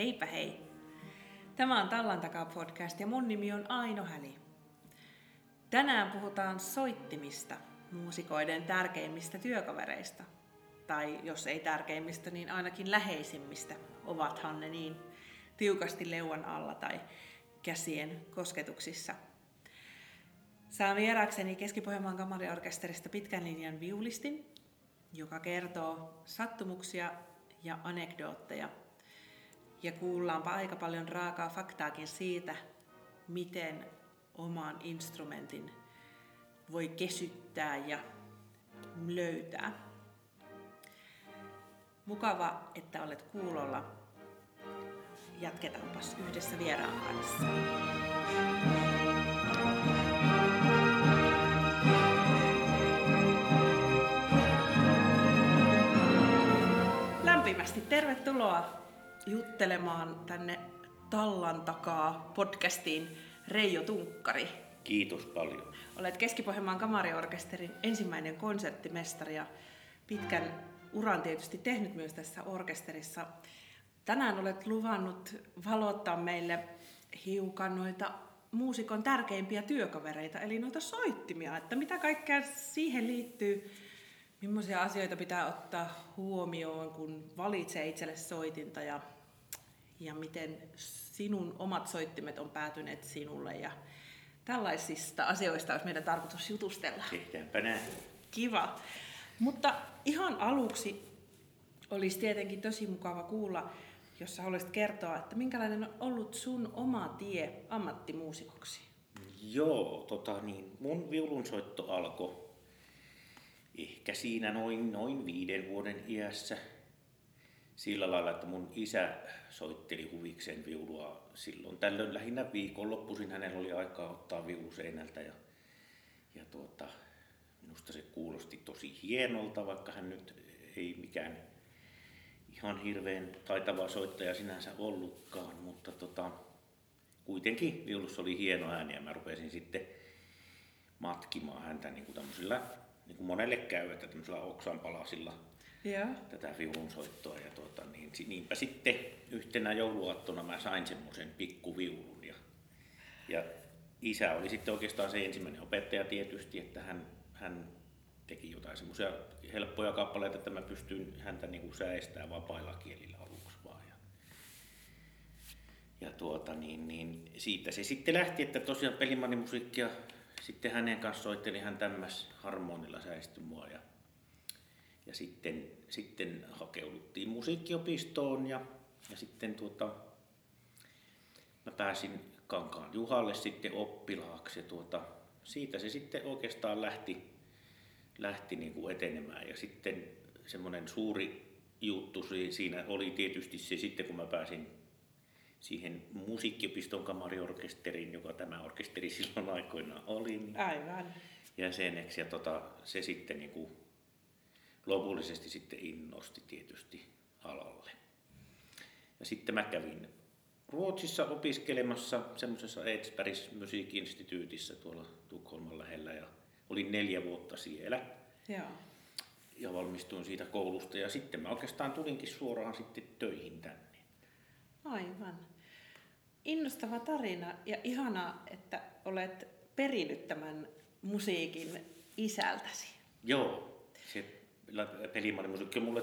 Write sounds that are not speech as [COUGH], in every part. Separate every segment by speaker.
Speaker 1: Heipä hei! Tämä on Tallan takaa podcast ja mun nimi on Aino Häli. Tänään puhutaan soittimista, muusikoiden tärkeimmistä työkavereista. Tai jos ei tärkeimmistä, niin ainakin läheisimmistä. Ovathan ne niin tiukasti leuan alla tai käsien kosketuksissa. Saan vierakseni Keski-Pohjanmaan kamariorkesterista pitkän linjan viulistin, joka kertoo sattumuksia ja anekdootteja ja kuullaanpa aika paljon raakaa faktaakin siitä, miten oman instrumentin voi kesyttää ja löytää. Mukava, että olet kuulolla. Jatketaanpas yhdessä vieraan kanssa. Lämpimästi tervetuloa juttelemaan tänne Tallan takaa podcastiin Reijo Tunkkari.
Speaker 2: Kiitos paljon.
Speaker 1: Olet Keski-Pohjanmaan kamariorkesterin ensimmäinen konserttimestari ja pitkän uran tietysti tehnyt myös tässä orkesterissa. Tänään olet luvannut valottaa meille hiukan noita muusikon tärkeimpiä työkavereita, eli noita soittimia, että mitä kaikkea siihen liittyy, millaisia asioita pitää ottaa huomioon, kun valitsee itselle soitinta ja ja miten sinun omat soittimet on päätyneet sinulle ja tällaisista asioista olisi meidän tarkoitus jutustella.
Speaker 2: Tehdäänpä näin.
Speaker 1: Kiva. Mutta ihan aluksi olisi tietenkin tosi mukava kuulla, jos sä haluaisit kertoa, että minkälainen on ollut sun oma tie ammattimuusikoksi?
Speaker 2: Joo, tota niin, mun viulunsoitto alkoi ehkä siinä noin, noin viiden vuoden iässä sillä lailla, että mun isä soitteli huvikseen viulua silloin tällöin lähinnä viikonloppuisin. Hänellä oli aikaa ottaa viulu seinältä ja, ja tuota, minusta se kuulosti tosi hienolta, vaikka hän nyt ei mikään ihan hirveän taitava soittaja sinänsä ollutkaan, mutta tota, kuitenkin viulussa oli hieno ääni ja mä rupesin sitten matkimaan häntä niin kuin tämmöisillä, niin kuin monelle käy, että tämmöisillä oksanpalasilla
Speaker 1: ja.
Speaker 2: tätä viulunsoittoa. Ja tuota, niin, niinpä sitten yhtenä jouluaattona mä sain semmoisen pikkuviulun. Ja, ja isä oli sitten oikeastaan se ensimmäinen opettaja tietysti, että hän, hän teki jotain semmoisia helppoja kappaleita, että mä pystyin häntä niin kuin säestämään vapailla kielillä aluksi vaan. Ja, ja tuota, niin, niin, siitä se sitten lähti, että tosiaan pelimannimusiikkia sitten hänen kanssa soitteli hän tämmäs harmonilla säisty mua. Ja, ja sitten, sitten hakeuduttiin musiikkiopistoon ja, ja sitten tuota, mä pääsin Kankaan Juhalle sitten oppilaaksi ja tuota, siitä se sitten oikeastaan lähti, lähti niin kuin etenemään ja sitten semmoinen suuri juttu siinä oli tietysti se sitten kun mä pääsin siihen musiikkiopiston kamariorkesteriin, joka tämä orkesteri [LAUGHS] silloin aikoinaan oli. Niin
Speaker 1: Aivan.
Speaker 2: Jäseneksi ja tota, se sitten niin kuin lopullisesti sitten innosti tietysti alalle. Ja sitten mä kävin Ruotsissa opiskelemassa semmoisessa Edsbergs musiikinstituutissa tuolla Tukholman lähellä ja olin neljä vuotta siellä.
Speaker 1: Joo.
Speaker 2: Ja valmistuin siitä koulusta ja sitten mä oikeastaan tulinkin suoraan sitten töihin tänne.
Speaker 1: Aivan. Innostava tarina ja ihana, että olet perinyt tämän musiikin isältäsi.
Speaker 2: Joo, se pelimallimusiikki on mulle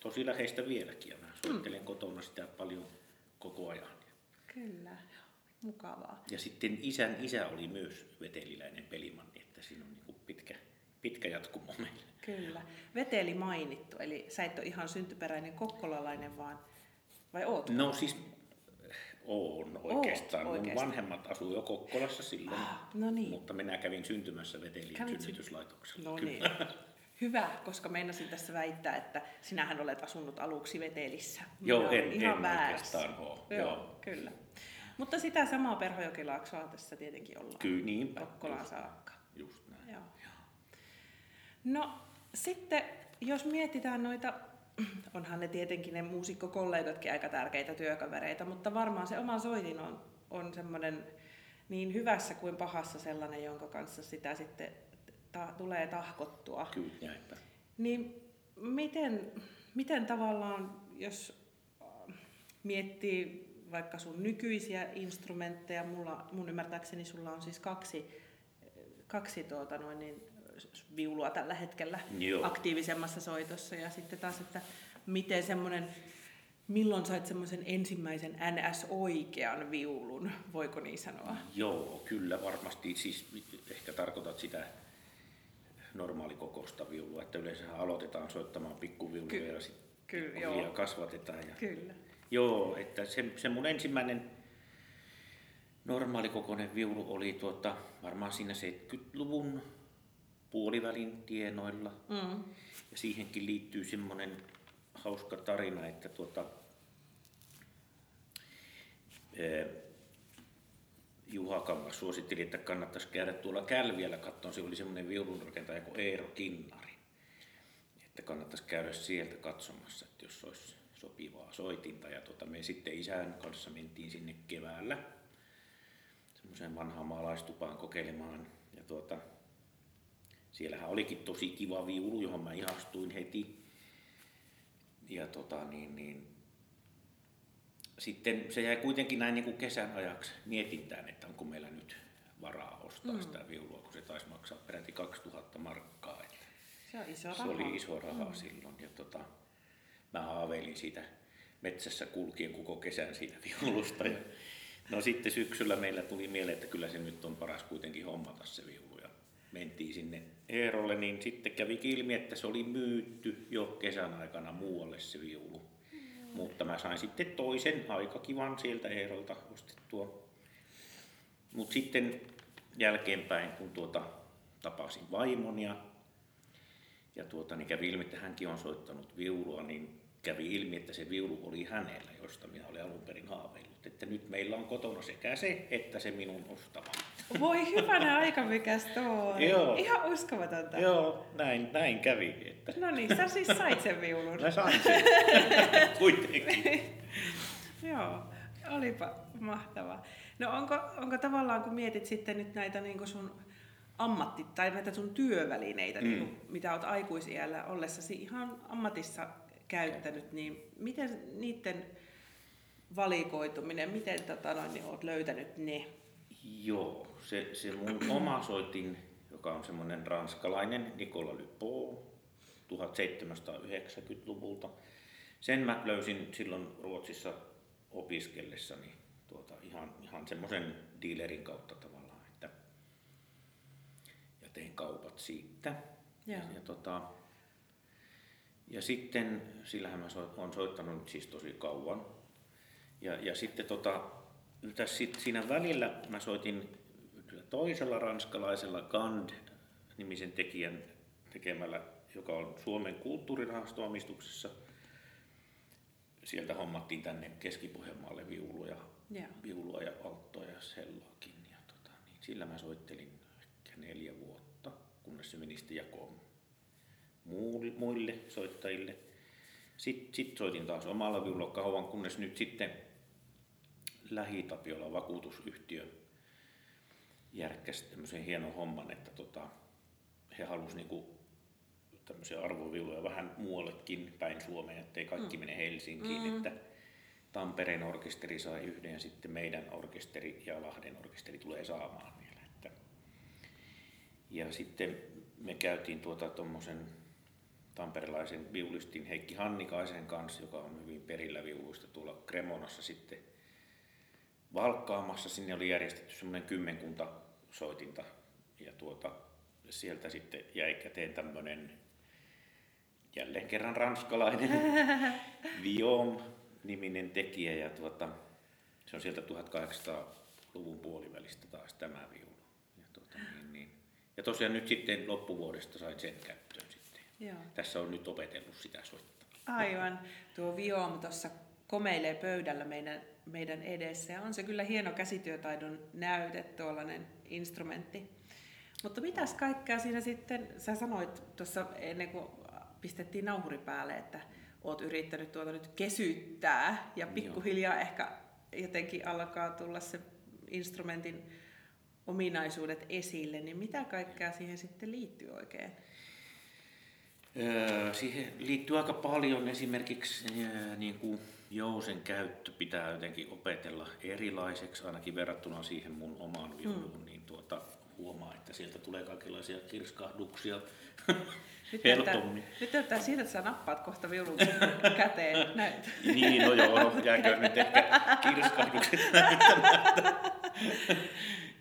Speaker 2: tosi läheistä vieläkin ja mä soittelen mm. kotona sitä paljon koko ajan.
Speaker 1: Kyllä, mukavaa.
Speaker 2: Ja sitten isän isä oli myös veteliläinen pelimanni, että siinä on niin pitkä, pitkä jatkumo meillä.
Speaker 1: Kyllä. Veteli mainittu, eli sä et ole ihan syntyperäinen kokkolalainen, vaan vai oot?
Speaker 2: No siis on oikeastaan. Oot, Mun vanhemmat asui jo Kokkolassa silloin, ah,
Speaker 1: no niin.
Speaker 2: mutta minä kävin syntymässä Vetelin synnytyslaitoksella.
Speaker 1: No niin. Hyvä, koska meinasin tässä väittää, että sinähän olet asunut aluksi Vetelissä.
Speaker 2: Joo, en, ihan en oikeastaan ole.
Speaker 1: Joo, Joo, kyllä. Mutta sitä samaa Perhojokilaaksoa tässä tietenkin ollaan.
Speaker 2: Kyllä, niinpä.
Speaker 1: Kokkolaan saakka.
Speaker 2: Just näin.
Speaker 1: Joo. No sitten, jos mietitään noita, onhan ne tietenkin ne muusikkokollegatkin aika tärkeitä työkavereita, mutta varmaan se oma soitin on, on semmoinen niin hyvässä kuin pahassa sellainen, jonka kanssa sitä sitten ta- tulee tahkottua.
Speaker 2: Kyllä, näinpä.
Speaker 1: Niin miten, miten tavallaan, jos miettii vaikka sun nykyisiä instrumentteja, mulla, mun ymmärtääkseni sulla on siis kaksi, kaksi tuota noin niin, viulua tällä hetkellä
Speaker 2: Joo.
Speaker 1: aktiivisemmassa soitossa ja sitten taas, että miten semmoinen, milloin sait semmoisen ensimmäisen NS-oikean viulun, voiko niin sanoa?
Speaker 2: Joo, kyllä varmasti. Siis ehkä tarkoitat sitä normaalikokoista viulua, että yleensä aloitetaan soittamaan pikkuviuluja
Speaker 1: Ky-
Speaker 2: ja sitten
Speaker 1: Kyllä,
Speaker 2: joo. kasvatetaan. Ja...
Speaker 1: Kyllä.
Speaker 2: Joo, että se, se mun ensimmäinen normaalikokoinen viulu oli tuota, varmaan siinä 70-luvun puolivälin tienoilla.
Speaker 1: Mm.
Speaker 2: Ja siihenkin liittyy semmoinen hauska tarina, että tuota, ää, Juha Kangas suositteli, että kannattaisi käydä tuolla Kälviällä katsomaan. Se oli semmoinen viulunrakentaja kuin Eero Kinnari. Että kannattaisi käydä sieltä katsomassa, että jos olisi sopivaa soitinta. Ja tuota, me sitten isän kanssa mentiin sinne keväällä semmoiseen vanhaan maalaistupaan kokeilemaan. Ja tuota, siellähän olikin tosi kiva viulu, johon mä ihastuin heti. Ja tota, niin, niin, sitten se jäi kuitenkin näin niin kuin kesän ajaksi mietintään, että onko meillä nyt varaa ostaa mm. sitä viulua, kun se taisi maksaa peräti 2000 markkaa. Että
Speaker 1: Se on iso
Speaker 2: se
Speaker 1: raha.
Speaker 2: oli iso raha mm. silloin. Ja tota, mä haaveilin siitä metsässä kulkien koko kesän siitä [LAUGHS] viulusta. Ja, no sitten syksyllä meillä tuli mieleen, että kyllä se nyt on paras kuitenkin hommata se viulu. Ja mentiin sinne Eerolle, niin sitten kävi ilmi, että se oli myytty jo kesän aikana muualle se viulu. Mm. Mutta mä sain sitten toisen aika kivan sieltä Eerolta ostettua. Mutta sitten jälkeenpäin, kun tuota, tapasin vaimon ja, ja tuota, niin kävi ilmi, että hänkin on soittanut viulua, niin kävi ilmi, että se viulu oli hänellä, josta minä olin alun perin haaveillut. Että nyt meillä on kotona sekä se, että se minun ostama.
Speaker 1: Voi hyvänä aika, mikä story.
Speaker 2: Joo.
Speaker 1: Ihan uskomatonta.
Speaker 2: Joo, näin, näin kävi. Että
Speaker 1: No niin, sä siis sait sen viulun.
Speaker 2: mä sain sen [LAUGHS] kuitenkin.
Speaker 1: Joo, olipa mahtavaa. No onko, onko tavallaan, kun mietit sitten nyt näitä niin sun ammatti, tai näitä sun työvälineitä, mm. niin, mitä olet aikuisiällä ollessasi ihan ammatissa käyttänyt, niin miten niiden valikoituminen, miten tota, noin, niin olet löytänyt ne?
Speaker 2: Joo, se, se mun [CLEARS THROAT] oma soitin, joka on semmoinen ranskalainen Nicola Lypo 1790-luvulta. Sen mä löysin silloin Ruotsissa opiskellessani tuota, ihan, ihan semmoisen dealerin kautta tavallaan, että ja tein kaupat siitä.
Speaker 1: Joo.
Speaker 2: Ja, tota, ja sitten, sillähän mä soit, olen soittanut siis tosi kauan. Ja, ja sitten tota, tässä sit, siinä välillä mä soitin toisella ranskalaisella Gand-nimisen tekijän tekemällä, joka on Suomen kulttuurirahastoomistuksessa. Sieltä hommattiin tänne Keski-Pohjanmaalle viuluja,
Speaker 1: Joo.
Speaker 2: viulua ja alttoa ja sellaakin. Ja tota, niin sillä mä soittelin ehkä neljä vuotta, kunnes se meni sitten jakoon muille soittajille. Sitten sit soitin taas omalla viululla kauan, kunnes nyt sitten Lähi-Tapiola vakuutusyhtiö järkkäsi tämmöisen hienon homman, että tota, he halusivat niinku tämmöisiä arvoviuluja vähän muuallekin päin Suomeen, ettei kaikki mm. mene Helsinkiin, mm. että Tampereen orkesteri sai yhden ja sitten meidän orkesteri ja Lahden orkesteri tulee saamaan vielä. Että. Ja sitten me käytiin tuota tuommoisen tamperelaisen viulistin Heikki Hannikaisen kanssa, joka on hyvin perillä viuluista tuolla Kremonassa sitten valkkaamassa. Sinne oli järjestetty semmoinen kymmenkunta soitinta ja tuota, sieltä sitten jäi käteen tämmöinen jälleen kerran ranskalainen [LAUGHS] Viom-niminen tekijä ja tuota, se on sieltä 1800-luvun puolivälistä taas tämä viulu. Ja, tuota, niin, niin. ja tosiaan nyt sitten loppuvuodesta sain sen sitten.
Speaker 1: Joo.
Speaker 2: Tässä on nyt opetellut sitä soittaa.
Speaker 1: Aivan. Tuo Viom tuossa komeilee pöydällä meidän, meidän edessä ja on se kyllä hieno käsityötaidon näyte, tuollainen instrumentti. Mutta mitäs kaikkea siinä sitten, sä sanoit tuossa ennen kuin pistettiin nauhuri päälle, että oot yrittänyt tuota nyt kesyttää ja pikkuhiljaa ehkä jotenkin alkaa tulla se instrumentin ominaisuudet esille, niin mitä kaikkea siihen sitten liittyy oikein?
Speaker 2: Öö, siihen liittyy aika paljon esimerkiksi öö, niin kuin jousen käyttö pitää jotenkin opetella erilaiseksi, ainakin verrattuna siihen mun omaan viuluun, mm. niin tuota, huomaa, että sieltä tulee kaikenlaisia kirskahduksia [LAUGHS]
Speaker 1: nyt helpommin. Nyt näyttää siitä, että sä nappaat kohta viulun [LAUGHS] käteen. Näyt.
Speaker 2: niin, no joo, no, jääkö nyt ehkä [LAUGHS] kirskahdukset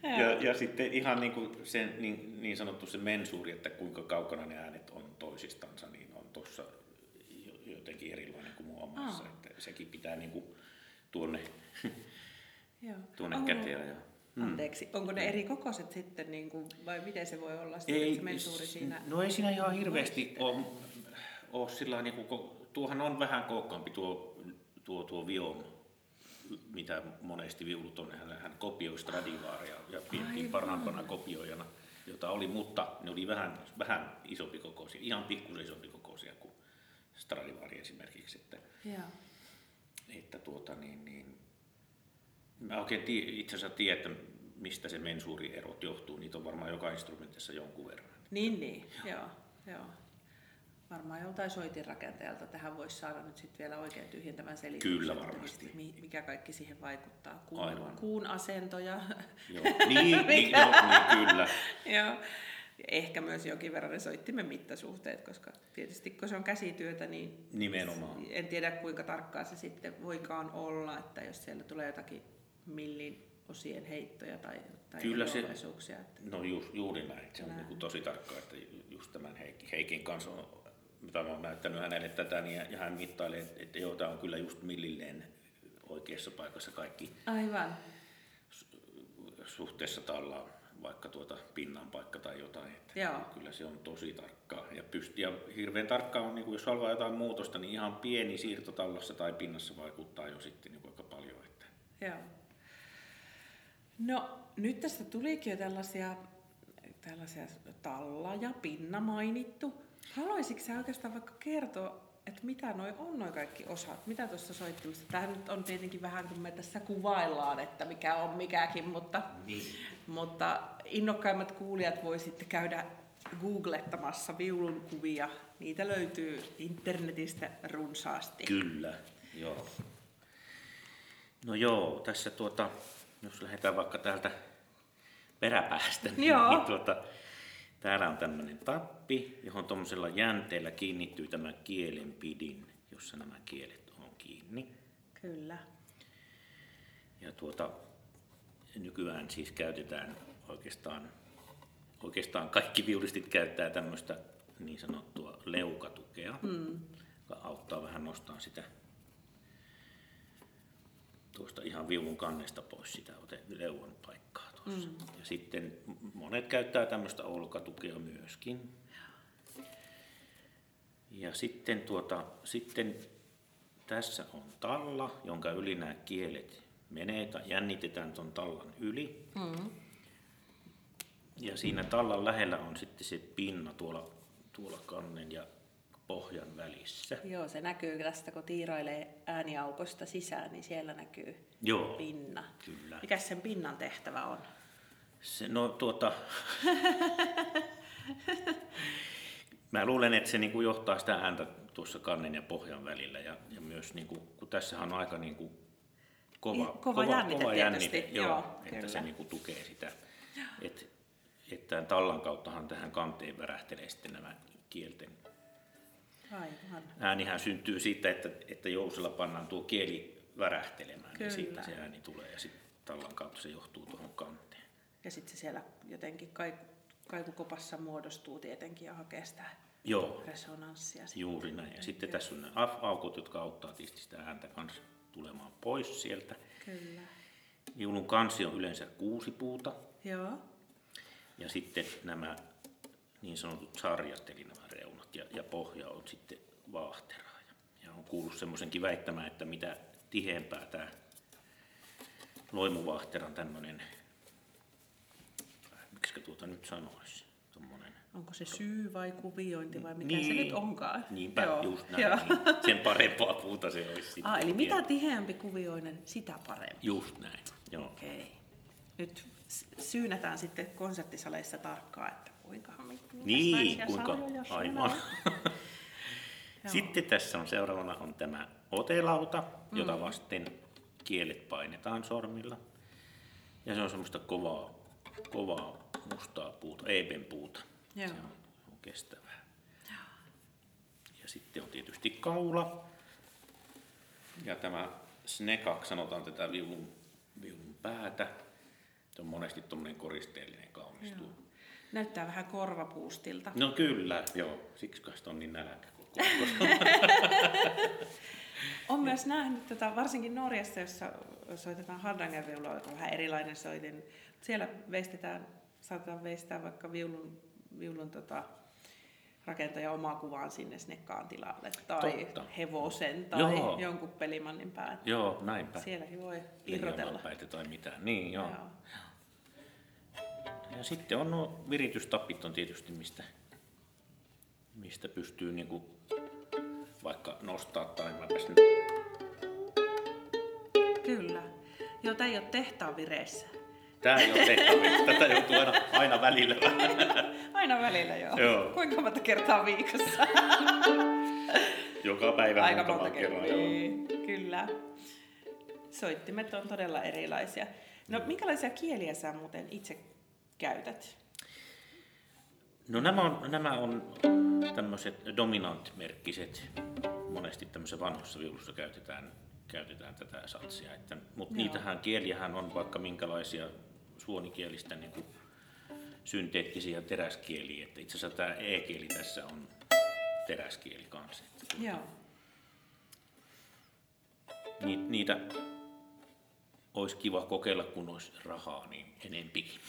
Speaker 2: ja, ja sitten ihan niin, kuin sen, niin, niin sanottu se mensuuri, että kuinka kaukana ne äänet on toisistansa, niin on tuossa jotenkin erilainen kuin mun omassa. Oh. Että sekin pitää niin kuin tuonne, tuonne käteen. Ja,
Speaker 1: mm. Anteeksi, onko ne eri kokoiset sitten, niin kuin, vai miten se voi olla sitten, ei, se mensuuri siinä?
Speaker 2: No ei siinä ihan hirveästi ole, ole sillä niin kuin, tuohan on vähän kookkaampi tuo, tuo, tuo viom mitä monesti viulut on, hän, hän kopioi Stradivaaria ja pidettiin parhaimpana kopioijana, jota oli, mutta ne oli vähän, vähän isompi kokoisia, ihan pikkusen isompi kokoisia kuin Stradivari esimerkiksi. Että, että tuota, niin, niin, mä oikein tie, itse asiassa tiedän, että mistä se mensuurierot johtuu. Niitä on varmaan joka instrumentissa jonkun verran.
Speaker 1: Niin, niin. Joo, joo varmaan joltain soitinrakenteelta tähän voisi saada nyt sitten vielä oikein tyhjentävän selityksen.
Speaker 2: Kyllä varmasti.
Speaker 1: Mikä kaikki siihen vaikuttaa. Kuun, Aivan. kuun asento ja... [LAUGHS]
Speaker 2: Joo, niin, [LAUGHS] niin, joo, niin kyllä. [LAUGHS]
Speaker 1: joo. Ehkä myös jonkin verran ne soittimen mittasuhteet, koska tietysti kun se on käsityötä, niin
Speaker 2: Nimenomaan.
Speaker 1: en tiedä kuinka tarkkaa se sitten voikaan olla, että jos siellä tulee jotakin millin osien heittoja tai, tai
Speaker 2: Kyllä se, että... no ju, juuri näin, se on näin. Niin tosi tarkkaa, että just tämän Heikin kanssa on mitä mä oon näyttänyt hänelle tätä, niin, ja hän mittailee, että, että joo, tämä on kyllä just millilleen oikeassa paikassa kaikki.
Speaker 1: Aivan.
Speaker 2: Suhteessa tallaan vaikka tuota pinnan paikka tai jotain. Että
Speaker 1: Joo.
Speaker 2: Kyllä se on tosi tarkkaa. Ja, pyst- ja hirveän tarkkaa on, niin jos haluaa jotain muutosta, niin ihan pieni siirto tallassa tai pinnassa vaikuttaa jo sitten niin aika paljon. Että.
Speaker 1: Joo. No nyt tästä tulikin jo tällaisia, tällaisia talla ja pinna mainittu. Haluaisitko sä oikeastaan vaikka kertoa, että mitä noi on noin kaikki osat, mitä tuossa soittimessa? Tämä nyt on tietenkin vähän kuin me tässä kuvaillaan, että mikä on mikäkin, mutta,
Speaker 2: niin.
Speaker 1: mutta innokkaimmat kuulijat voi sitten käydä googlettamassa viulun kuvia. Niitä löytyy internetistä runsaasti.
Speaker 2: Kyllä, joo. No joo, tässä tuota, jos lähdetään vaikka täältä peräpäästä, niin,
Speaker 1: joo.
Speaker 2: niin tuota, Täällä on tämmöinen tappi, johon tuommoisella jänteellä kiinnittyy tämä kielenpidin, jossa nämä kielet on kiinni.
Speaker 1: Kyllä.
Speaker 2: Ja tuota, nykyään siis käytetään oikeastaan, oikeastaan kaikki viulistit käyttää tämmöistä niin sanottua leukatukea, mm. joka auttaa vähän nostaa sitä tuosta ihan viulun kannesta pois sitä leuan paikkaa Mm. Ja sitten monet käyttää tämmöistä olkatukea myöskin. Ja sitten, tuota, sitten tässä on talla, jonka yli nämä kielet menee, tai jännitetään tuon tallan yli. Mm. Ja siinä tallan lähellä on sitten se pinna tuolla, tuolla kannen ja pohjan välissä.
Speaker 1: Joo, se näkyy tästä, kun tiirailee ääniaukosta sisään, niin siellä näkyy
Speaker 2: Joo,
Speaker 1: pinna.
Speaker 2: Kyllä.
Speaker 1: Mikä sen pinnan tehtävä on?
Speaker 2: Se, no tuota... Mä luulen, että se niinku johtaa sitä ääntä tuossa kannen ja pohjan välillä. Ja, ja myös, niinku, kun tässähän on aika niinku kova,
Speaker 1: kova, kova jännite, kova jännite
Speaker 2: joo, joo, että kyllä. se niinku tukee sitä. Että et tämän tallan kauttahan tähän kanteen värähtelee sitten nämä kielten
Speaker 1: Aivan.
Speaker 2: Äänihän syntyy siitä, että, että jousella pannaan tuo kieli värähtelemään, Kyllä. niin siitä se ääni tulee ja sitten tallan kautta se johtuu tuohon kanteen.
Speaker 1: Ja sitten se siellä jotenkin kaiku, kaikukopassa muodostuu tietenkin ja hakee sitä
Speaker 2: Joo.
Speaker 1: resonanssia.
Speaker 2: Sitten. Juuri näin. Ja sitten tässä on nämä aukot, jotka auttaa tietysti sitä ääntä kanssa tulemaan pois sieltä.
Speaker 1: Kyllä.
Speaker 2: Viulun kansi on yleensä kuusi puuta.
Speaker 1: Joo.
Speaker 2: Ja sitten nämä niin sanotut sarjat, eli nämä reunat ja, ja pohja on sitten vaahteraa. Ja, ja on kuullut semmoisenkin väittämään, että mitä tiheämpää tämä loimuvahteran tämmöinen, miksi tuota nyt sanoisi, tommonen,
Speaker 1: Onko se syy vai kuviointi vai mikä niin, se nyt onkaan?
Speaker 2: Niinpä, Joo. just näin. Joo. Niin, sen parempaa puuta se olisi.
Speaker 1: Ah, eli mitä tiheämpi kuvioinen, sitä parempi.
Speaker 2: Just näin, joo.
Speaker 1: Okei. Nyt syynätään sitten konserttisaleissa tarkkaan, että
Speaker 2: Niin, kuinka,
Speaker 1: sarjoja siellä
Speaker 2: aivan. [LAUGHS] Sitten tässä on seuraavana on tämä otelauta, jota
Speaker 1: Mm.
Speaker 2: vasten kielet painetaan sormilla. Ja se on semmoista kovaa, kovaa mustaa puuta, ebenpuuta.
Speaker 1: Joo.
Speaker 2: Se on, on kestävää. Ja sitten on tietysti kaula. Ja tämä snekak, sanotaan tätä viulun, viulun päätä. Se on monesti tuommoinen koristeellinen kaunis tuo.
Speaker 1: Näyttää vähän korvapuustilta.
Speaker 2: No kyllä, joo. Siksi kai sitä on niin nälkä koko
Speaker 1: On myös nähnyt, tota, varsinkin Norjassa, jossa soitetaan hardangerviulua, joka on vähän erilainen soitin. Siellä veistetään, saatetaan veistää vaikka viulun, viulun tota, rakentaja omaa kuvaan sinne snekkaan tilalle, tai
Speaker 2: Totta.
Speaker 1: hevosen, tai
Speaker 2: Joo.
Speaker 1: jonkun pelimannin päät.
Speaker 2: Joo, näinpä.
Speaker 1: Sielläkin voi irrotella.
Speaker 2: Tai mitään. Niin, joo.
Speaker 1: Joo.
Speaker 2: Ja sitten on nuo viritystapit on tietysti, mistä, mistä pystyy niinku vaikka nostaa tai mäpäs nyt.
Speaker 1: Kyllä. Joo, tämä ei ole tehtaan vireessä.
Speaker 2: Tää ei ole tehtävissä. Tätä joutuu aina, aina välillä.
Speaker 1: Aina välillä joo.
Speaker 2: Joo.
Speaker 1: Kuinka monta kertaa viikossa?
Speaker 2: Joka päivä
Speaker 1: Aika monta kertaa. Niin, kyllä. Soittimet on todella erilaisia. No, minkälaisia kieliä sä muuten itse käytät?
Speaker 2: No nämä on, nämä on tämmöiset dominantmerkkiset. Monesti tämmöisessä vanhassa viulussa käytetään, käytetään tätä satsia. Että, mutta
Speaker 1: Joo.
Speaker 2: niitähän kieliähän on vaikka minkälaisia suonikielistä niin kuin synteettisiä teräskieliä. Että itse asiassa tämä E-kieli tässä on teräskieli kanssa.
Speaker 1: Joo.
Speaker 2: ni, niitä olisi kiva kokeilla, kun olisi rahaa, niin enempikin.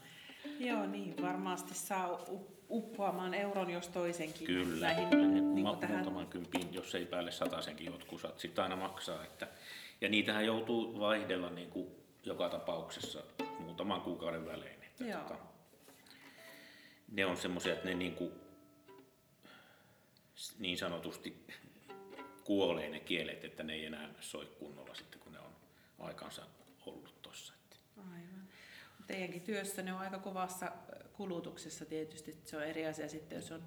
Speaker 2: [LAUGHS]
Speaker 1: Joo, niin. Varmasti saa uppoamaan euron jos toisenkin
Speaker 2: Kyllä,
Speaker 1: näihin
Speaker 2: kyllä
Speaker 1: niin
Speaker 2: ma-
Speaker 1: kuin tähän.
Speaker 2: muutaman kympin, jos ei päälle satasenkin jotkut sitä aina maksaa. Että, ja niitähän joutuu vaihdella niin kuin joka tapauksessa muutaman kuukauden välein. Että,
Speaker 1: Joo.
Speaker 2: tota, ne on semmoisia, että ne niin, kuin, niin sanotusti kuolee ne kielet, että ne ei enää soi kunnolla sitten, kun ne on aikansa ollut tuossa.
Speaker 1: Aivan. Teidänkin työssänne on aika kovassa kulutuksessa tietysti. Se on eri asia sitten, jos on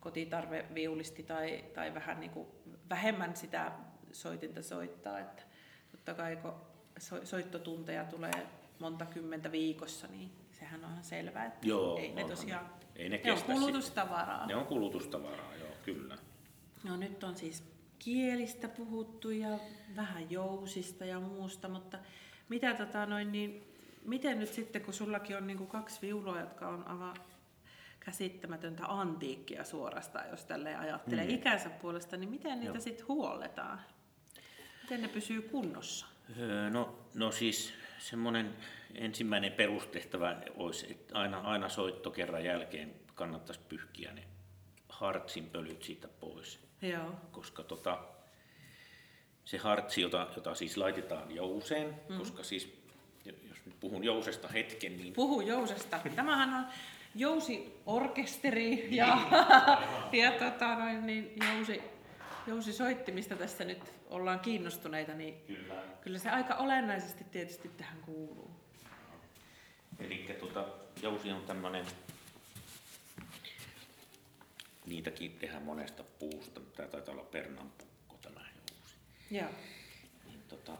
Speaker 1: kotitarveviulisti tai, tai vähän niin kuin vähemmän sitä soitinta soittaa. Että totta kai kun so- soittotunteja tulee monta kymmentä viikossa, niin sehän on ihan selvää, että
Speaker 2: Joo,
Speaker 1: ei ne tosiaan,
Speaker 2: ne. Ei ne
Speaker 1: ne on kulutustavaraa.
Speaker 2: Ne on kulutustavaraa, joo, kyllä.
Speaker 1: No nyt on siis kielistä puhuttu ja vähän jousista ja muusta, mutta mitä tota noin, niin miten nyt sitten, kun sullakin on niin kuin kaksi viulua, jotka on aivan käsittämätöntä antiikkia suorastaan, jos tälle ajattelee
Speaker 2: Mm.
Speaker 1: ikänsä puolesta, niin miten niitä sitten huolletaan? Miten ne pysyy kunnossa?
Speaker 2: Öö, No, no siis semmoinen ensimmäinen perustehtävä olisi, että aina, aina soittokerran jälkeen kannattaisi pyyhkiä ne hartsin pölyt siitä pois,
Speaker 1: Joo.
Speaker 2: koska tota, se hartsi, jota, jota siis laitetaan jouseen, mm. koska siis, jos nyt puhun jousesta hetken, niin
Speaker 1: Puhu jousesta. Tämähän on jousiorkesteri ja, [LAUGHS] ja tota noin, niin jousi, jousisoittimista tässä nyt ollaan kiinnostuneita, niin
Speaker 2: kyllä,
Speaker 1: kyllä se aika olennaisesti tietysti tähän kuuluu.
Speaker 2: Eli tota, jousi on tämmöinen, niitäkin tehdään monesta puusta, tämä taitaa olla pernanpukko tämä jousi.
Speaker 1: Joo.
Speaker 2: Niin tota,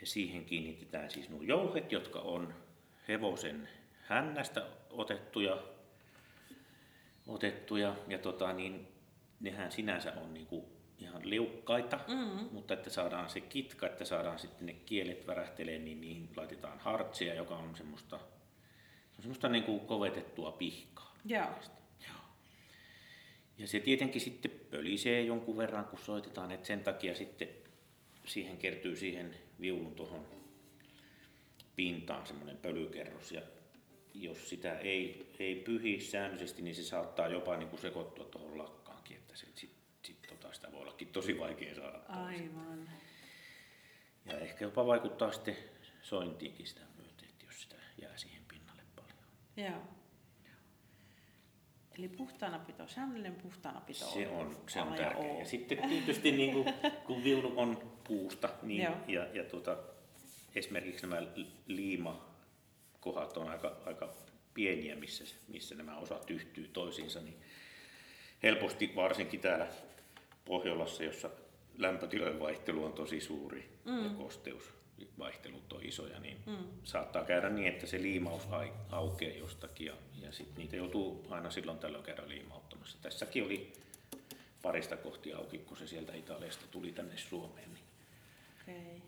Speaker 2: ja siihen kiinnitetään siis nuo jouhet, jotka on hevosen hännästä otettuja, otettuja ja tota, niin, nehän sinänsä on niinku ihan liukkaita,
Speaker 1: Mm.
Speaker 2: mutta että saadaan se kitka, että saadaan sitten ne kielet värähtelee, niin niihin laitetaan hartsia, joka on semmoista, se on semmoista niinku kovetettua pihkaa.
Speaker 1: Joo.
Speaker 2: Ja se tietenkin sitten pölisee jonkun verran, kun soitetaan, että sen takia sitten siihen kertyy siihen viulun tuohon pintaan semmoinen pölykerros. Ja jos sitä ei, ei pyhi säännöllisesti, niin se saattaa jopa niin kuin sekoittua tuohon lakkaankin, että sit, sit, tota, sitä voi ollakin tosi vaikea saada.
Speaker 1: Aivan.
Speaker 2: Ja ehkä jopa vaikuttaa sitten sointiinkin sitä myöten, että jos sitä jää siihen pinnalle paljon.
Speaker 1: Joo. Eli puhtaanapito, säännöllinen puhtaanapito
Speaker 2: Se on, se on
Speaker 1: A ja.
Speaker 2: Ja sitten tietysti niin kuin, kun viulu on puusta, niin,
Speaker 1: Joo.
Speaker 2: ja, ja tuota, esimerkiksi nämä liimakohat on aika, aika pieniä, missä, missä nämä osat yhtyy toisiinsa, niin helposti varsinkin täällä Pohjolassa, jossa lämpötilojen vaihtelu on tosi suuri mm. ja kosteusvaihtelut on isoja, niin mm. saattaa käydä niin, että se liimaus aukeaa jostakin ja, ja sit niitä joutuu aina silloin tällöin käydä liimauttamassa. Tässäkin oli parista kohti auki, kun se sieltä Italiasta tuli tänne Suomeen. Niin okay.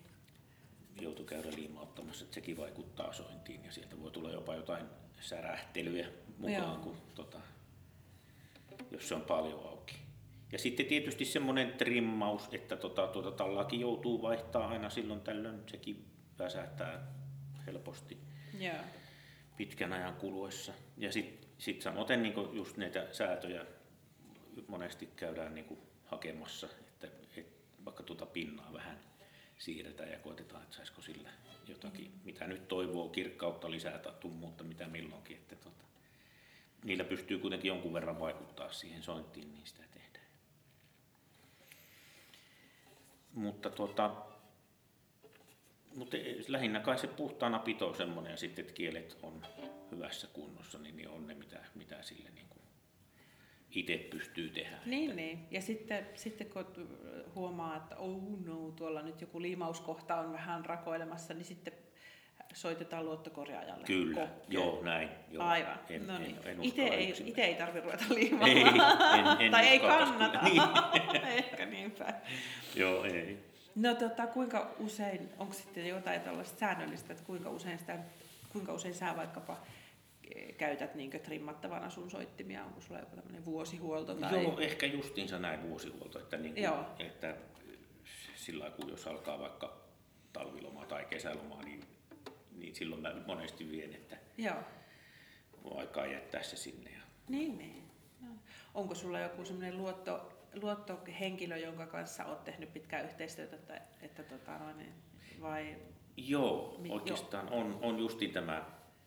Speaker 2: Joutui käydä liimauttamassa, että sekin vaikuttaa sointiin ja sieltä voi tulla jopa jotain särähtelyä mukaan, kun, tota, jos se on paljon auki. Ja sitten tietysti semmoinen trimmaus, että tota, tuota tallakin joutuu vaihtaa aina silloin tällöin, sekin väsähtää helposti yeah. pitkän ajan kuluessa. Ja sitten sit samoin niin just näitä säätöjä monesti käydään niin hakemassa, että, että vaikka tuota pinnaa vähän siirretään ja koitetaan, että saisiko sillä jotakin, mm. mitä nyt toivoo, kirkkautta lisää tai tummuutta, mitä milloinkin. Että tota, niillä pystyy kuitenkin jonkun verran vaikuttaa siihen sointiin, niin sitä tehdään. Mutta tuota, mutta lähinnä kai se puhtaana pito semmoinen sitten, että kielet on hyvässä kunnossa, niin, niin on ne mitä, mitä sille niin kuin itse pystyy tehdä.
Speaker 1: Niin, että... niin. Ja sitten, sitten kun huomaa, että oh no, tuolla nyt joku liimauskohta on vähän rakoilemassa, niin sitten soitetaan luottokorjaajalle.
Speaker 2: Kyllä, Kokkiin. joo, näin. Joo.
Speaker 1: Aivan, en, no niin. En, en itse, ei, itse ei tarvitse ruveta liimaamaan. Ei, en, en [LAUGHS] tai ei kannata. Niin. [LAUGHS] Ehkä niinpä.
Speaker 2: joo, ei.
Speaker 1: No tota, kuinka usein, onko sitten jotain tällaista säännöllistä, että kuinka usein, sitä, kuinka usein sä vaikkapa käytät niin trimmattavana sun soittimia? Onko sulla joku tämmöinen vuosihuolto? Tai...
Speaker 2: Joo, ehkä justiinsa näin vuosihuolto, että, niin kuin, Joo. että sillä kun jos alkaa vaikka talviloma tai kesäloma, niin, niin silloin mä monesti vien, että Joo. on aikaa jättää se sinne. Ja...
Speaker 1: Niin, niin. No. Onko sulla joku semmoinen luotto, luottohenkilö, jonka kanssa olet tehnyt pitkää yhteistyötä, että, että tota, noin, vai...
Speaker 2: Joo, oikeastaan jo. on, on justi tämä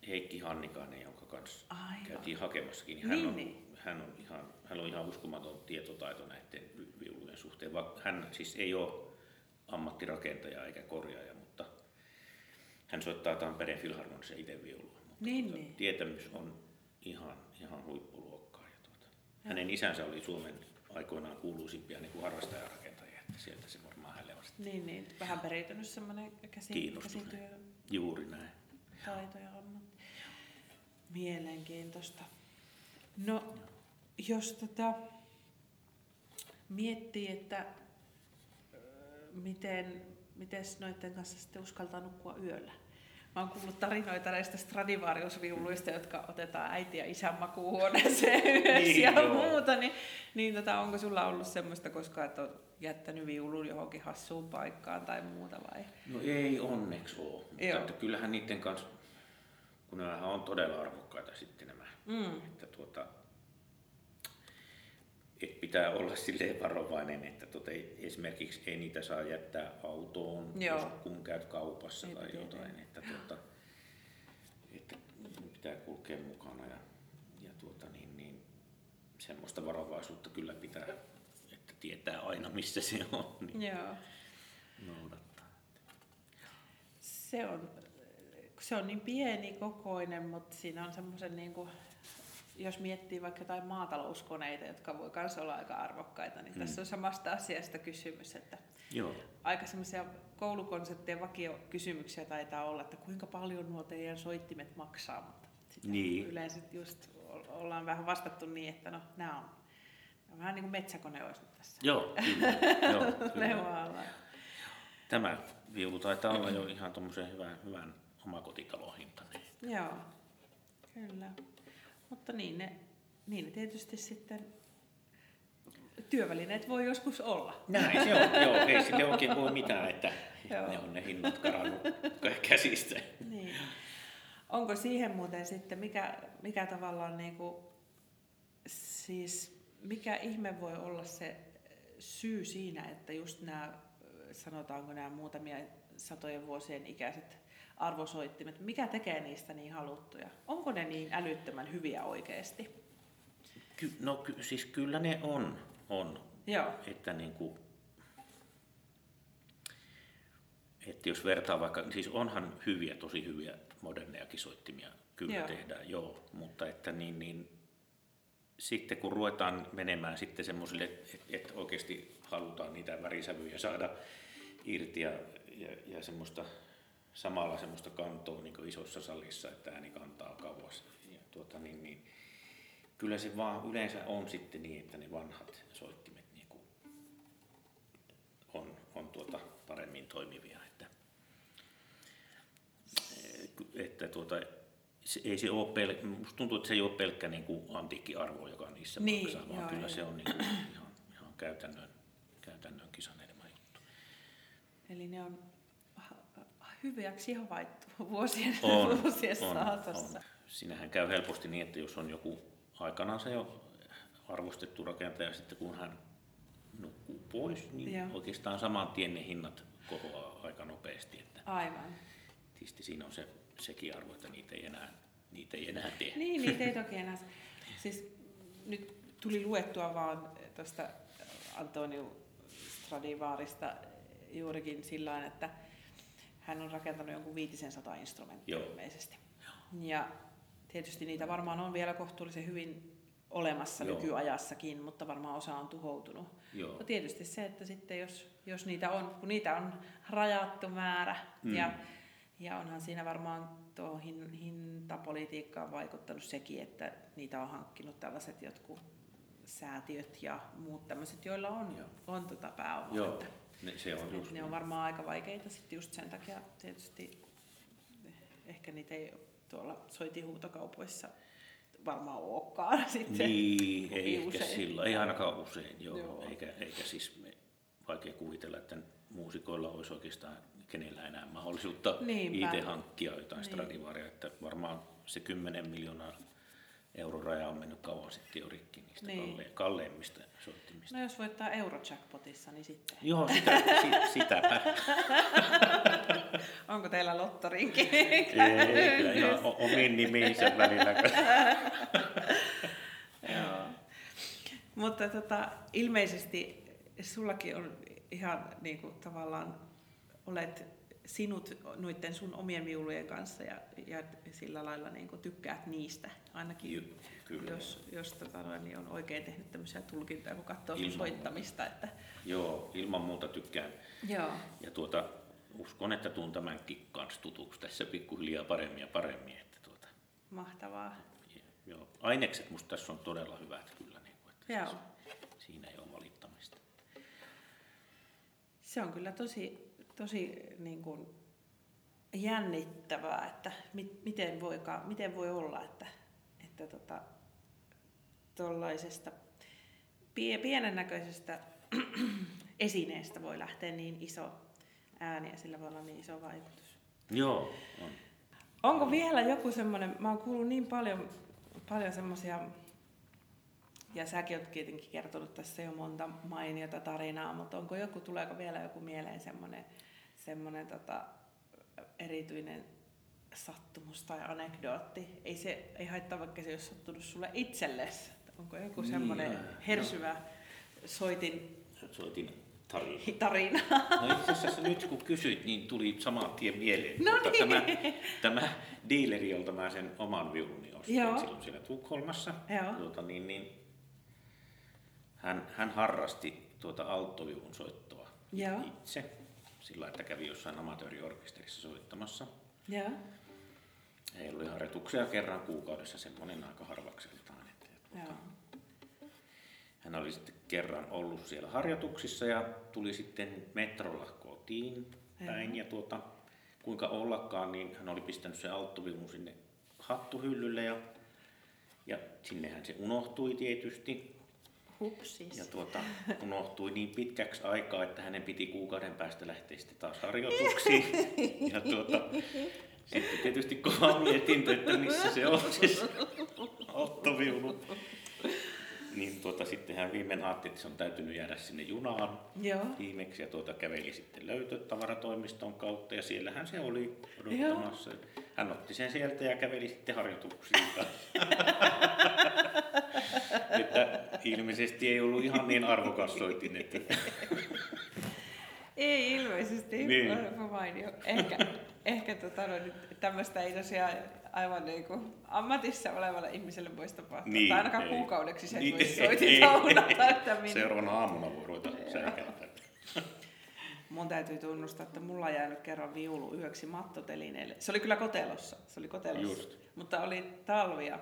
Speaker 2: Heikki Hannikainen, jonka kanssa Aivan. käytiin hakemassakin. Hän, niin, on, niin. Hän, on ihan, hän on ihan uskomaton tietotaito näiden viulujen suhteen. Hän siis ei ole ammattirakentaja eikä korjaaja, hän soittaa Tampereen Filharmonissa itse viulua.
Speaker 1: niin, tuota, niin.
Speaker 2: Tietämys on ihan, ihan huippuluokkaa. Ja tuota, hänen isänsä oli Suomen aikoinaan kuuluisimpia niin kuin harrastajarakentajia, että sieltä se varmaan hänelle vasta.
Speaker 1: Niin, niin. vähän periytynyt semmoinen käsi, käsityö.
Speaker 2: Juuri näin.
Speaker 1: Taito ja ammatti. Mielenkiintoista. No, jos tota, miettii, että miten, miten noiden kanssa sitten uskaltaa nukkua yöllä. Mä oon kuullut tarinoita näistä Stradivarius-viuluista, jotka otetaan äiti ja isän makuuhuoneeseen [LAUGHS] yhdessä niin, ja joo. muuta. Niin, niin tota, onko sulla ollut semmoista koskaan, että on jättänyt viulun johonkin hassuun paikkaan tai muuta vai?
Speaker 2: No ei onneksi ole. Mutta että kyllähän niiden kanssa kun nämä on todella arvokkaita sitten nämä. Mm. Että tuota, pitää olla sille varovainen, että tuota, esimerkiksi ei niitä saa jättää autoon, Joo. jos kun käyt kaupassa ei tai tiedä. jotain. Että, tuota, että pitää kulkea mukana ja, ja tuota, niin, niin, semmoista varovaisuutta kyllä pitää, että tietää aina missä se on. Niin
Speaker 1: Joo.
Speaker 2: Noudattaa.
Speaker 1: Se on se on niin pieni kokoinen, mutta siinä on semmoisen niin kuin, jos miettii vaikka jotain maatalouskoneita, jotka voi myös olla aika arvokkaita, niin mm. tässä on samasta asiasta kysymys, että Joo. aika semmoisia koulukonsepteja vakiokysymyksiä taitaa olla, että kuinka paljon nuo teidän soittimet maksaa, mutta niin. yleensä just ollaan vähän vastattu niin, että no nämä on, on vähän niin kuin metsäkone olisi nyt tässä.
Speaker 2: Joo, kyllä. Joo, [LAUGHS] kyllä. Tämä viulu taitaa olla jo ihan tuommoisen hyvän, hyvän omakotitalohintainen.
Speaker 1: Joo, kyllä. Mutta niin ne, niin ne tietysti sitten työvälineet voi joskus olla.
Speaker 2: Näin se on, joo. Ei sille oikein voi mitään, että joo. ne on ne hinnat karannut käsistä.
Speaker 1: Niin. Onko siihen muuten sitten, mikä, mikä tavallaan niin kuin, siis mikä ihme voi olla se syy siinä, että just nämä, sanotaanko nämä muutamia satojen vuosien ikäiset arvosoittimet, mikä tekee niistä niin haluttuja? Onko ne niin älyttömän hyviä oikeasti?
Speaker 2: Ky- no ky- siis kyllä ne on. on.
Speaker 1: Joo.
Speaker 2: Että niin kuin, että jos vertaa vaikka, siis onhan hyviä, tosi hyviä moderneja soittimia kyllä
Speaker 1: Joo.
Speaker 2: tehdään, joo. Mutta että niin, niin, sitten kun ruvetaan menemään sitten semmoisille, että et oikeasti halutaan niitä värisävyjä saada irti ja, ja, ja semmoista, samalla semmoista kantoa niin kuin isossa salissa, että ääni kantaa kauas. Ja tuota, niin, niin, kyllä se vaan yleensä on sitten niin, että ne vanhat soittimet niin kuin on, on tuota paremmin toimivia. Että, että tuota, se, ei se ole pel, musta tuntuu, että se ei ole pelkkä niin kuin antiikkiarvo, joka niissä
Speaker 1: Niin,
Speaker 2: maksaa, vaan
Speaker 1: joo,
Speaker 2: kyllä
Speaker 1: joo.
Speaker 2: se on niin kuin ihan, ihan käytännön, käytännön kisanelma juttu.
Speaker 1: Eli ne on hyväksi havaittu vuosien,
Speaker 2: On, [LAUGHS]
Speaker 1: vuosien
Speaker 2: on,
Speaker 1: saatossa.
Speaker 2: on. Siinähän käy helposti niin, että jos on joku aikanaan se jo arvostettu rakentaja, sitten kun hän nukkuu pois, niin
Speaker 1: Joo.
Speaker 2: oikeastaan saman tien ne hinnat kohoaa aika nopeasti. Että
Speaker 1: Aivan.
Speaker 2: tietysti siinä on se, sekin arvo, että niitä ei enää, niitä ei enää tee.
Speaker 1: Niin, niitä ei [LAUGHS] toki enää. Siis nyt tuli luettua vaan tuosta Antonio Stradivarista juurikin sillä että hän on rakentanut jonkun 500 instrumenttia
Speaker 2: Joo.
Speaker 1: ilmeisesti. Ja tietysti niitä varmaan on vielä kohtuullisen hyvin olemassa
Speaker 2: Joo.
Speaker 1: nykyajassakin, mutta varmaan osa on tuhoutunut.
Speaker 2: Joo.
Speaker 1: Mutta tietysti se, että sitten jos, jos niitä on, kun niitä on rajattu määrä
Speaker 2: Mm.
Speaker 1: ja, ja onhan siinä varmaan tuohon hin, hintapolitiikkaan vaikuttanut sekin, että niitä on hankkinut tällaiset jotkut säätiöt ja muut tämmöiset, joilla on,
Speaker 2: Joo.
Speaker 1: on tota pääomaa.
Speaker 2: Joo,
Speaker 1: Että,
Speaker 2: ne, se on just
Speaker 1: ne on
Speaker 2: niin.
Speaker 1: varmaan aika vaikeita sitten just sen takia tietysti ehkä niitä ei tuolla soitihuutokaupoissa varmaan olekaan [LAUGHS] sitten.
Speaker 2: Niin, ei ehkä
Speaker 1: usein.
Speaker 2: sillä, ei ainakaan usein, joo.
Speaker 1: Joo.
Speaker 2: Eikä, eikä siis me, vaikea kuvitella, että muusikoilla olisi oikeastaan kenellä enää mahdollisuutta
Speaker 1: Niinpä.
Speaker 2: itse hankkia jotain
Speaker 1: Niin.
Speaker 2: niin. Stradivaria, että varmaan se 10 miljoonaa euron raja on mennyt kauan sitten jo rikki niistä
Speaker 1: Niin.
Speaker 2: niin. kalle, kalleimmista soittimista.
Speaker 1: No jos voittaa Eurojackpotissa, niin sitten.
Speaker 2: Joo, [LAUGHS] sitä, si, sitäpä. [LAUGHS]
Speaker 1: Onko teillä lottorinki?
Speaker 2: Ei, kyllä ihan o- omiin nimiinsä välillä. [LAUGHS]
Speaker 1: Joo. Mutta tota, ilmeisesti sullakin on ihan niin kuin, tavallaan, olet sinut noiden sun omien viulujen kanssa ja, ja sillä lailla niin kuin, tykkäät niistä ainakin.
Speaker 2: Ju- kyllä.
Speaker 1: Jos, jos tota, noin, niin on oikein tehnyt tämmöisiä tulkintoja, kun katsoo
Speaker 2: Ilman
Speaker 1: soittamista. Että,
Speaker 2: Joo, ilman muuta tykkään.
Speaker 1: joo,
Speaker 2: Ja tuota, uskon, että tuun tämänkin kanssa tutuksi tässä pikkuhiljaa paremmin ja paremmin. Että tuota,
Speaker 1: mahtavaa.
Speaker 2: joo. Ainekset musta tässä on todella hyvät kyllä. Niin kuin, että
Speaker 1: Joo.
Speaker 2: Siis, siinä ei ole valittamista.
Speaker 1: Se on kyllä tosi, tosi niin kuin jännittävää, että mit, miten, voika, miten voi olla, että, että tota, tuollaisesta pie, pienen näköisestä [CLEARS THROAT] esineestä voi lähteä niin iso ääni ja sillä voi olla niin iso vaikutus.
Speaker 2: Joo, on.
Speaker 1: Onko vielä joku semmoinen, mä oon kuullut niin paljon, paljon semmoisia, ja säkin oot tietenkin kertonut tässä jo monta mainiota tarinaa, mutta onko joku, tuleeko vielä joku mieleen semmoinen, semmoinen tota, erityinen sattumus tai anekdootti? Ei se ei haittaa, vaikka se ei ole sattunut sulle itsellesi. Onko joku
Speaker 2: Niin,
Speaker 1: semmoinen
Speaker 2: joo.
Speaker 1: hersyvä soitin
Speaker 2: Soitin tarina.
Speaker 1: tarina?
Speaker 2: No itse asiassa nyt kun kysyit, niin tuli saman tien mieleen.
Speaker 1: No niin.
Speaker 2: Tämä, tämä dealeri, jolta mä sen oman viuluni ostin
Speaker 1: Joo.
Speaker 2: silloin siellä Tukholmassa.
Speaker 1: Joo.
Speaker 2: Tuota, niin, niin, hän, hän harrasti tuota alttoviulun soittoa
Speaker 1: Joo.
Speaker 2: itse. Sillä että kävi jossain amatööriorkesterissa soittamassa.
Speaker 1: Joo.
Speaker 2: Heillä oli harjoituksia kerran kuukaudessa, semmoinen aika harvakseltaan. Että, tuota,
Speaker 1: Joo.
Speaker 2: Hän oli sitten kerran ollut siellä harjoituksissa ja tuli sitten metrolla kotiin päin. Ja tuota, kuinka ollakaan, niin hän oli pistänyt se alttoviulun sinne hattuhyllylle ja, ja sinnehän se unohtui tietysti.
Speaker 1: Hupsis.
Speaker 2: Ja tuota, unohtui niin pitkäksi aikaa, että hänen piti kuukauden päästä lähteä sitten taas harjoituksiin. [LAUGHS] Ja tuota, sitten tietysti kova mietintö, että missä se on siis alttoviulu. Niin tuota, sitten hän viimein ajatteli, että se on täytynyt jäädä sinne junaan
Speaker 1: Joo.
Speaker 2: viimeksi ja tuota, käveli sitten löytötavaratoimiston kautta ja siellähän se oli odottamassa. Hän otti sen sieltä ja käveli sitten harjoituksiin [LAUGHS] että ilmeisesti ei ollut ihan niin arvokas soitin, että
Speaker 1: Ei ilmeisesti,
Speaker 2: Niin.
Speaker 1: niin. mainio. Ehkä, ehkä tota, no, nyt tämmöistä ei tosiaan aivan niin kuin ammatissa olevalle ihmiselle voisi tapahtua.
Speaker 2: Niin,
Speaker 1: tai ainakaan
Speaker 2: ei.
Speaker 1: kuukaudeksi se
Speaker 2: Niin,
Speaker 1: voisi
Speaker 2: ei, ei.
Speaker 1: että minä.
Speaker 2: Seuraavana aamuna voi ruveta säikäyttää.
Speaker 1: Mun täytyy tunnustaa, että mulla on jäänyt kerran viulu yöksi mattotelineelle. Se oli kyllä kotelossa, se oli kotelossa.
Speaker 2: Just.
Speaker 1: Mutta oli talvia.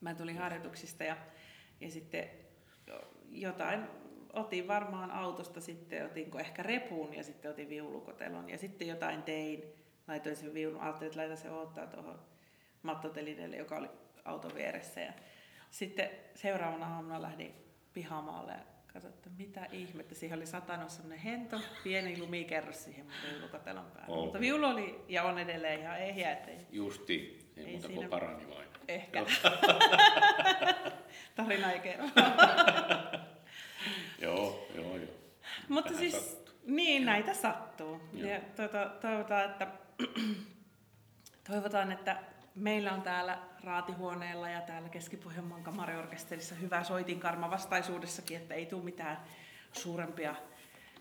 Speaker 1: Mä tulin harjoituksista ja, ja sitten jotain otin varmaan autosta sitten, otinko ehkä repun ja sitten otin viulukotelon ja sitten jotain tein. Laitoin sen viulun, ajattelin, että laitan se odottaa tuohon mattotelineelle, joka oli auton vieressä. Ja sitten seuraavana aamuna lähdin pihamaalle ja katsoin, että mitä ihmettä. Siihen oli satanut semmoinen hento, pieni lumikerros siihen mun viulukotelon päälle.
Speaker 2: Oh.
Speaker 1: Mutta viulu oli ja on edelleen ihan ehjä, että ei
Speaker 2: Justi, ei,
Speaker 1: Ei
Speaker 2: muuta
Speaker 1: siinä-
Speaker 2: kuin parani vain.
Speaker 1: ehkä. [LAUGHS] Tarina ei kerro. [LAUGHS]
Speaker 2: Joo, joo, joo.
Speaker 1: Mutta
Speaker 2: Tähän
Speaker 1: siis,
Speaker 2: sattuu.
Speaker 1: niin näitä sattuu.
Speaker 2: Joo.
Speaker 1: Ja tuota, toivotaan, että, [CLEARS THROAT] toivotaan, että meillä on täällä raatihuoneella ja täällä Keski-Pohjanmaan kamariorkesterissa hyvä soitinkarma vastaisuudessakin, että ei tule mitään suurempia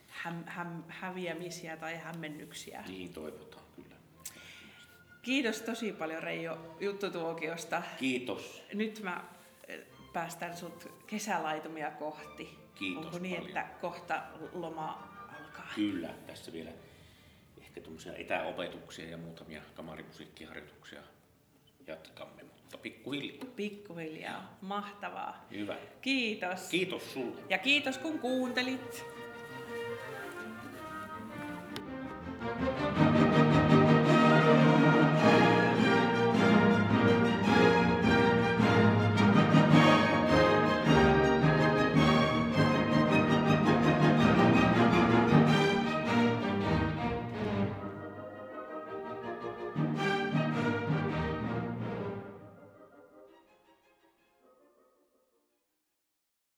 Speaker 1: häm, häm, häviämisiä tai hämmennyksiä.
Speaker 2: Niin toivotaan kyllä.
Speaker 1: Kiitos tosi paljon Reijo juttutuokiosta.
Speaker 2: Kiitos.
Speaker 1: Nyt mä eh, päästän sut kesälaitumia kohti.
Speaker 2: Kiitos
Speaker 1: Onko niin,
Speaker 2: paljon.
Speaker 1: että kohta loma alkaa?
Speaker 2: Kyllä, tässä vielä ehkä tuommoisia etäopetuksia ja muutamia kamarimusiikkiharjoituksia jatkamme, mutta pikkuhiljaa.
Speaker 1: Pikkuhiljaa. Mahtavaa.
Speaker 2: Hyvä.
Speaker 1: Kiitos.
Speaker 2: Kiitos sulle.
Speaker 1: Ja kiitos kun kuuntelit.
Speaker 3: Thank